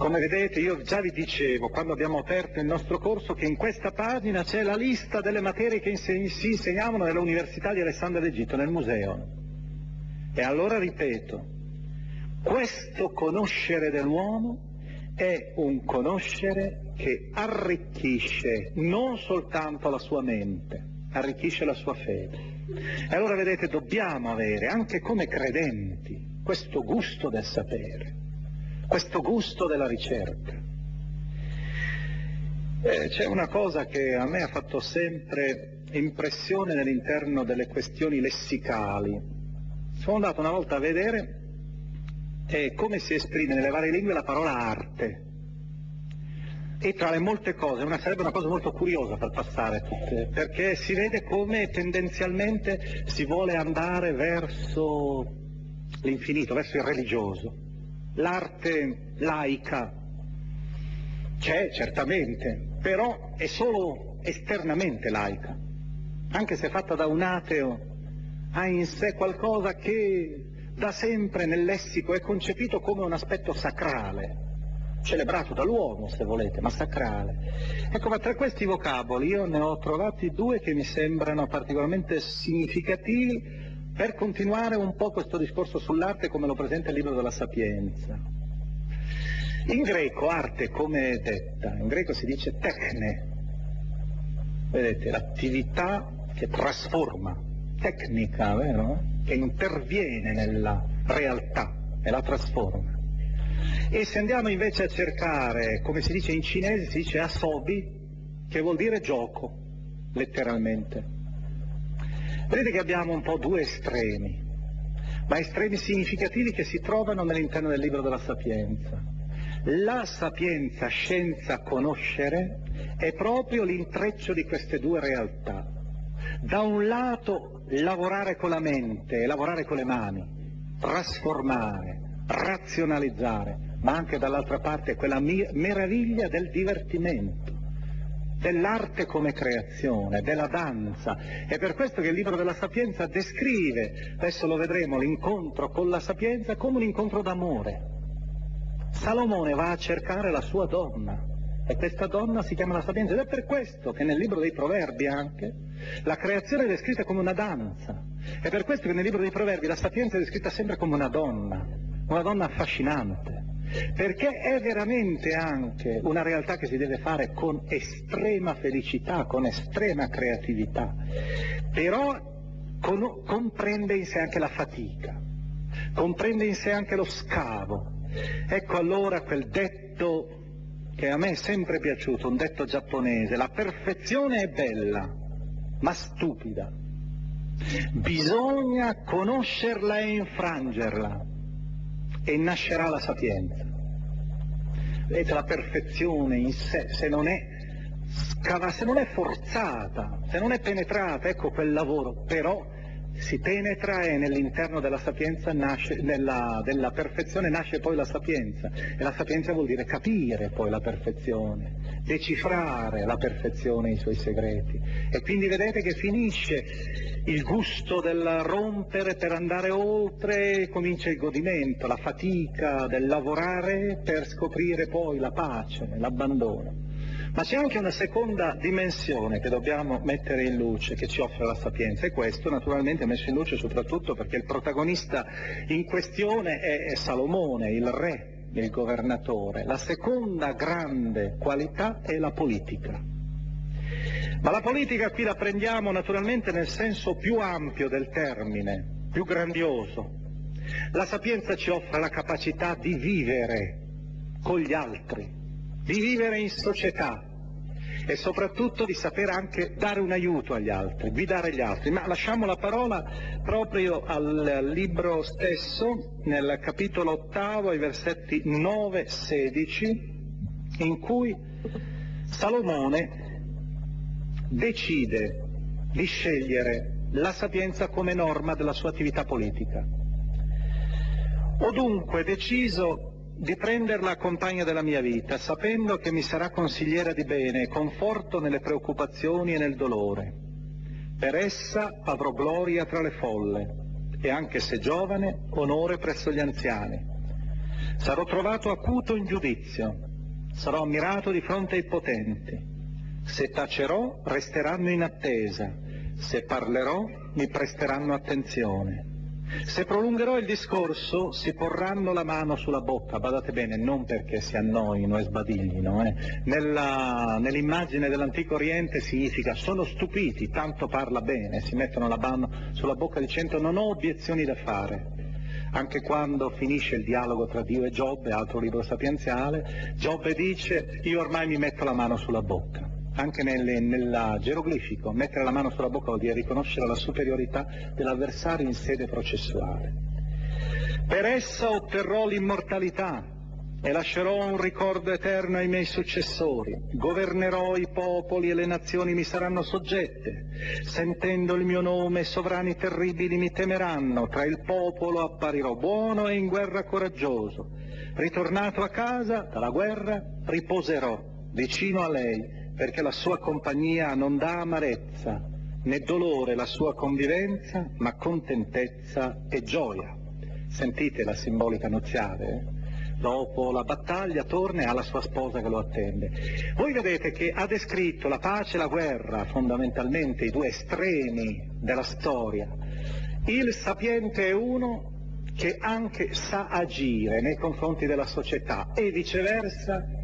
Come vedete io già vi dicevo quando abbiamo aperto il nostro corso che in questa pagina c'è la lista delle materie che si insegnavano nell'Università di Alessandria d'Egitto, nel museo. E allora ripeto, questo conoscere dell'uomo è un conoscere che arricchisce non soltanto la sua mente, arricchisce la sua fede. E allora vedete, dobbiamo avere anche come credenti questo gusto del sapere, questo gusto della ricerca. Eh, c'è una cosa che a me ha fatto sempre impressione nell'interno delle questioni lessicali. Sono andato una volta a vedere è come si esprime nelle varie lingue la parola arte. E tra le molte cose, una, sarebbe una cosa molto curiosa per passare tutte, perché si vede come tendenzialmente si vuole andare verso l'infinito, verso il religioso. L'arte laica c'è certamente, però è solo esternamente laica, anche se fatta da un ateo, ha in sé qualcosa che da sempre nel lessico è concepito come un aspetto sacrale, celebrato dall'uomo se volete, ma sacrale. Ecco, ma tra questi vocaboli io ne ho trovati due che mi sembrano particolarmente significativi per continuare un po' questo discorso sull'arte come lo presenta il libro della Sapienza. In greco arte come è detta, in greco si dice tecne, vedete, l'attività che trasforma, tecnica, vero? che interviene nella realtà e la trasforma. E se andiamo invece a cercare, come si dice in cinese, si dice asobi, che vuol dire gioco, letteralmente. Vedete che abbiamo un po' due estremi, ma estremi significativi che si trovano nell'interno del libro della Sapienza. La sapienza, scienza, conoscere, è proprio l'intreccio di queste due realtà. Da un lato lavorare con la mente e lavorare con le mani, trasformare, razionalizzare, ma anche dall'altra parte quella meraviglia del divertimento, dell'arte come creazione, della danza. È per questo che il libro della Sapienza descrive, adesso lo vedremo, l'incontro con la Sapienza come un incontro d'amore. Salomone va a cercare la sua donna, e questa donna si chiama la sapienza ed è per questo che nel libro dei proverbi anche la creazione è descritta come una danza. È per questo che nel libro dei proverbi la sapienza è descritta sempre come una donna, una donna affascinante. Perché è veramente anche una realtà che si deve fare con estrema felicità, con estrema creatività. Però con, comprende in sé anche la fatica, comprende in sé anche lo scavo. Ecco allora quel detto che a me è sempre piaciuto, un detto giapponese, la perfezione è bella, ma stupida. Bisogna conoscerla e infrangerla e nascerà la sapienza. Vedete, la perfezione in sé, se non è scava, se non è forzata, se non è penetrata, ecco quel lavoro, però si penetra e nell'interno della sapienza nasce, nella, della perfezione nasce poi la sapienza e la sapienza vuol dire capire poi la perfezione, decifrare la perfezione e i suoi segreti e quindi vedete che finisce il gusto del rompere per andare oltre, comincia il godimento, la fatica del lavorare per scoprire poi la pace, l'abbandono. Ma c'è anche una seconda dimensione che dobbiamo mettere in luce, che ci offre la sapienza, e questo naturalmente è messo in luce soprattutto perché il protagonista in questione è Salomone, il re, il governatore. La seconda grande qualità è la politica. Ma la politica qui la prendiamo naturalmente nel senso più ampio del termine, più grandioso. La sapienza ci offre la capacità di vivere con gli altri, di vivere in società e soprattutto di saper anche dare un aiuto agli altri, guidare gli altri. Ma lasciamo la parola proprio al libro stesso, nel capitolo ottavo, ai versetti 9-16, in cui Salomone decide di scegliere la sapienza come norma della sua attività politica. Ho dunque deciso di prenderla compagna della mia vita, sapendo che mi sarà consigliera di bene e conforto nelle preoccupazioni e nel dolore. Per essa avrò gloria tra le folle e anche se giovane, onore presso gli anziani. Sarò trovato acuto in giudizio, sarò ammirato di fronte ai potenti. Se tacerò, resteranno in attesa, se parlerò, mi presteranno attenzione. Se prolungherò il discorso si porranno la mano sulla bocca, badate bene, non perché si annoino e sbadiglino. Eh. Nell'immagine dell'antico Oriente significa sono stupiti, tanto parla bene, si mettono la mano sulla bocca dicendo non ho obiezioni da fare. Anche quando finisce il dialogo tra Dio e Giobbe, altro libro sapienziale, Giobbe dice io ormai mi metto la mano sulla bocca anche nelle, nella geroglifico, mettere la mano sulla bocca vuol dire riconoscere la superiorità dell'avversario in sede processuale. Per essa otterrò l'immortalità e lascerò un ricordo eterno ai miei successori. Governerò i popoli e le nazioni mi saranno soggette. Sentendo il mio nome, sovrani terribili mi temeranno. Tra il popolo apparirò buono e in guerra coraggioso. Ritornato a casa dalla guerra, riposerò vicino a lei perché la sua compagnia non dà amarezza, né dolore la sua convivenza, ma contentezza e gioia. Sentite la simbolica nuziale? Dopo la battaglia torna e ha la sua sposa che lo attende. Voi vedete che ha descritto la pace e la guerra, fondamentalmente i due estremi della storia. Il sapiente è uno che anche sa agire nei confronti della società e viceversa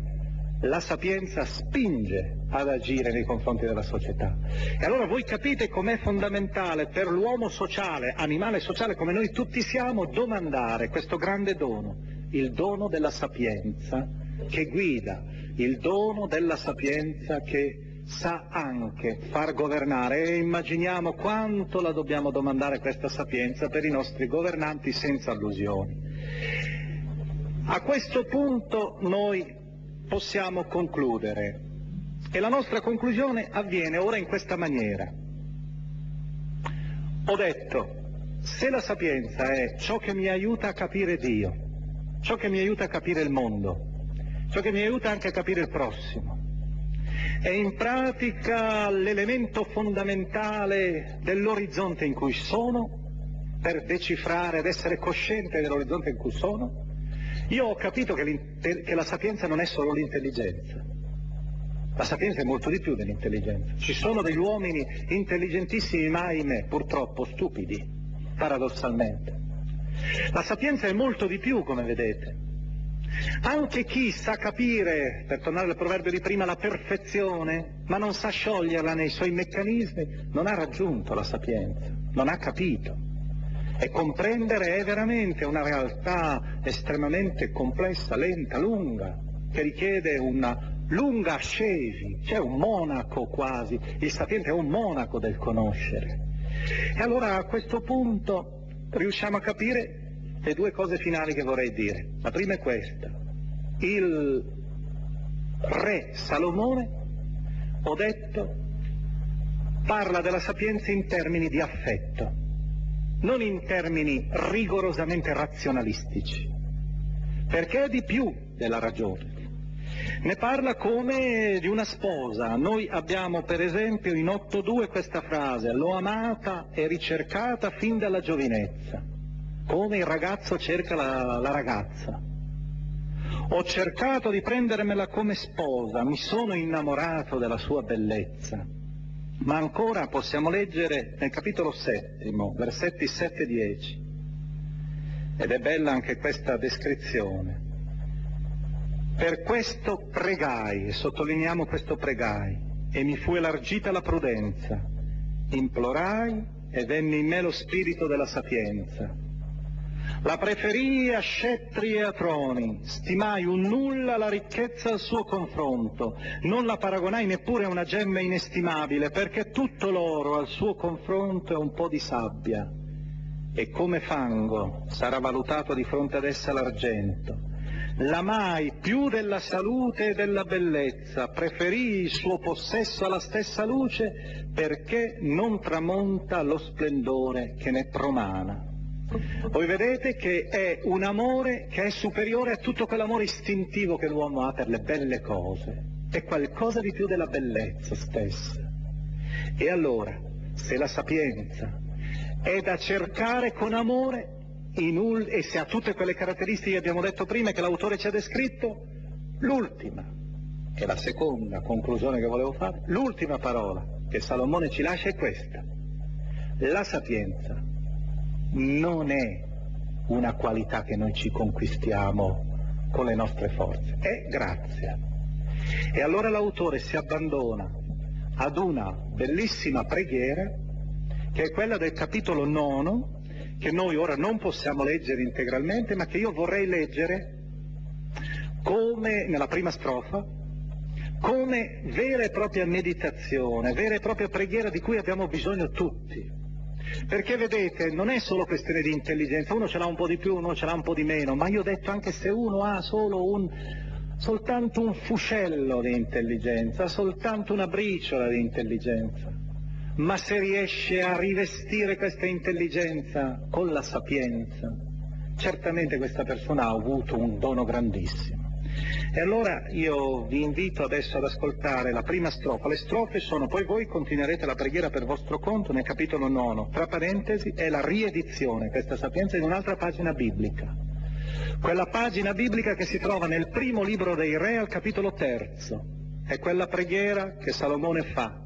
la sapienza spinge ad agire nei confronti della società. E allora voi capite com'è fondamentale per l'uomo sociale, animale sociale come noi tutti siamo, domandare questo grande dono, il dono della sapienza che guida, il dono della sapienza che sa anche far governare e immaginiamo quanto la dobbiamo domandare questa sapienza per i nostri governanti senza allusioni. A questo punto noi possiamo concludere. E la nostra conclusione avviene ora in questa maniera. Ho detto, se la sapienza è ciò che mi aiuta a capire Dio, ciò che mi aiuta a capire il mondo, ciò che mi aiuta anche a capire il prossimo, è in pratica l'elemento fondamentale dell'orizzonte in cui sono, per decifrare ed essere cosciente dell'orizzonte in cui sono, io ho capito che, che la sapienza non è solo l'intelligenza. La sapienza è molto di più dell'intelligenza. Ci sono degli uomini intelligentissimi, ma ahimè, purtroppo stupidi, paradossalmente. La sapienza è molto di più, come vedete. Anche chi sa capire, per tornare al proverbio di prima, la perfezione, ma non sa scioglierla nei suoi meccanismi, non ha raggiunto la sapienza, non ha capito. E comprendere è veramente una realtà estremamente complessa, lenta, lunga, che richiede una lunga ascesi, c'è un monaco quasi, il sapiente è un monaco del conoscere. E allora a questo punto riusciamo a capire le due cose finali che vorrei dire. La prima è questa. Il re Salomone, ho detto, parla della sapienza in termini di affetto non in termini rigorosamente razionalistici, perché è di più della ragione. Ne parla come di una sposa. Noi abbiamo per esempio in 8.2 questa frase, l'ho amata e ricercata fin dalla giovinezza, come il ragazzo cerca la, la ragazza. Ho cercato di prendermela come sposa, mi sono innamorato della sua bellezza. Ma ancora possiamo leggere nel capitolo settimo, versetti 7 e 10, ed è bella anche questa descrizione. Per questo pregai, e sottolineiamo questo pregai, e mi fu elargita la prudenza, implorai e venne in me lo spirito della sapienza. La preferii a scettri e a troni, stimai un nulla la ricchezza al suo confronto, non la paragonai neppure a una gemma inestimabile, perché tutto l'oro al suo confronto è un po' di sabbia, e come fango sarà valutato di fronte ad essa l'argento. L'amai più della salute e della bellezza, preferii il suo possesso alla stessa luce, perché non tramonta lo splendore che ne promana. Voi vedete che è un amore che è superiore a tutto quell'amore istintivo che l'uomo ha per le belle cose. È qualcosa di più della bellezza stessa. E allora, se la sapienza è da cercare con amore un, e se ha tutte quelle caratteristiche che abbiamo detto prima e che l'autore ci ha descritto, l'ultima, e la seconda conclusione che volevo fare, l'ultima parola che Salomone ci lascia è questa. La sapienza non è una qualità che noi ci conquistiamo con le nostre forze, è grazia. E allora l'autore si abbandona ad una bellissima preghiera che è quella del capitolo nono, che noi ora non possiamo leggere integralmente, ma che io vorrei leggere come nella prima strofa, come vera e propria meditazione, vera e propria preghiera di cui abbiamo bisogno tutti. Perché vedete, non è solo questione di intelligenza, uno ce l'ha un po' di più, uno ce l'ha un po' di meno, ma io ho detto anche se uno ha solo un, soltanto un fuscello di intelligenza, soltanto una briciola di intelligenza, ma se riesce a rivestire questa intelligenza con la sapienza, certamente questa persona ha avuto un dono grandissimo. E allora io vi invito adesso ad ascoltare la prima strofa. Le strofe sono, poi voi continuerete la preghiera per vostro conto nel capitolo nono. Tra parentesi è la riedizione, questa sapienza, in un'altra pagina biblica. Quella pagina biblica che si trova nel primo libro dei re al capitolo terzo. È quella preghiera che Salomone fa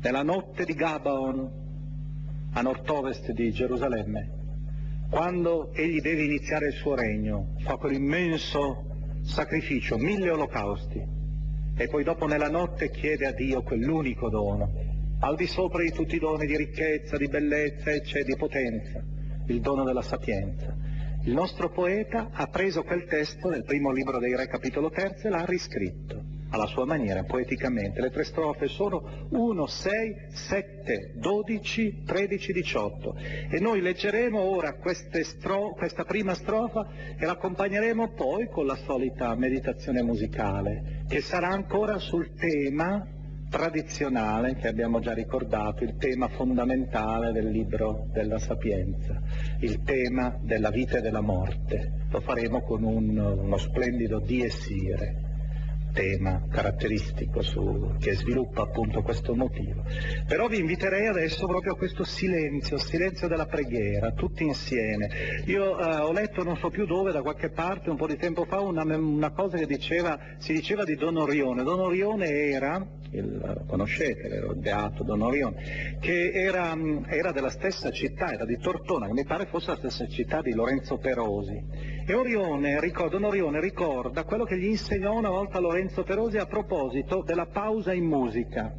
nella notte di Gabaon a nord-ovest di Gerusalemme. Quando egli deve iniziare il suo regno, fa quell'immenso sacrificio, mille olocausti, e poi dopo nella notte chiede a Dio quell'unico dono, al di sopra di tutti i doni di ricchezza, di bellezza e c'è di potenza, il dono della sapienza. Il nostro poeta ha preso quel testo nel primo libro dei Re, capitolo terzo, e l'ha riscritto alla sua maniera, poeticamente. Le tre strofe sono 1, 6, 7, 12, 13, 18. E noi leggeremo ora stro- questa prima strofa e l'accompagneremo poi con la solita meditazione musicale, che sarà ancora sul tema tradizionale che abbiamo già ricordato, il tema fondamentale del libro della Sapienza, il tema della vita e della morte. Lo faremo con un, uno splendido dies ire tema caratteristico su, che sviluppa appunto questo motivo. Però vi inviterei adesso proprio a questo silenzio, silenzio della preghiera, tutti insieme. Io eh, ho letto non so più dove, da qualche parte, un po' di tempo fa, una, una cosa che diceva, si diceva di Don Orione. Don Orione era, il, conoscete, il beato Don Orione, che era, era della stessa città, era di Tortona, che mi pare fosse la stessa città di Lorenzo Perosi. E Orione, Don Orione ricorda quello che gli insegnò una volta Lorenzo Perosi a proposito della pausa in musica.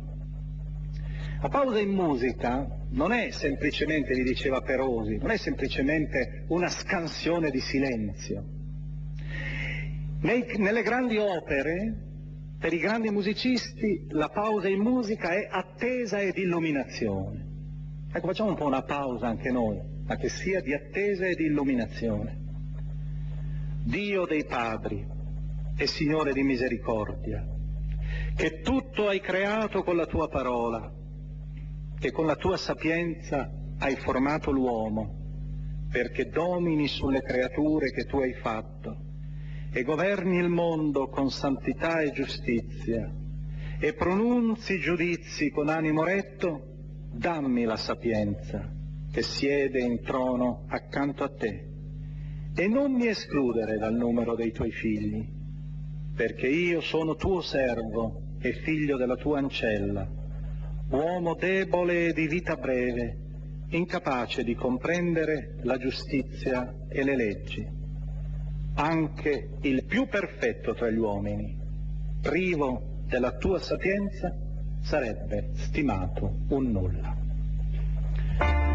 La pausa in musica non è semplicemente, gli diceva Perosi, non è semplicemente una scansione di silenzio. Nei, nelle grandi opere, per i grandi musicisti, la pausa in musica è attesa ed illuminazione. Ecco, facciamo un po' una pausa anche noi, ma che sia di attesa e di illuminazione. Dio dei padri e Signore di misericordia, che tutto hai creato con la tua parola, che con la tua sapienza hai formato l'uomo, perché domini sulle creature che tu hai fatto e governi il mondo con santità e giustizia e pronunzi giudizi con animo retto, dammi la sapienza che siede in trono accanto a te e non mi escludere dal numero dei tuoi figli, perché io sono tuo servo e figlio della tua ancella, uomo debole e di vita breve, incapace di comprendere la giustizia e le leggi. Anche il più perfetto tra gli uomini, privo della tua sapienza, sarebbe stimato un nulla.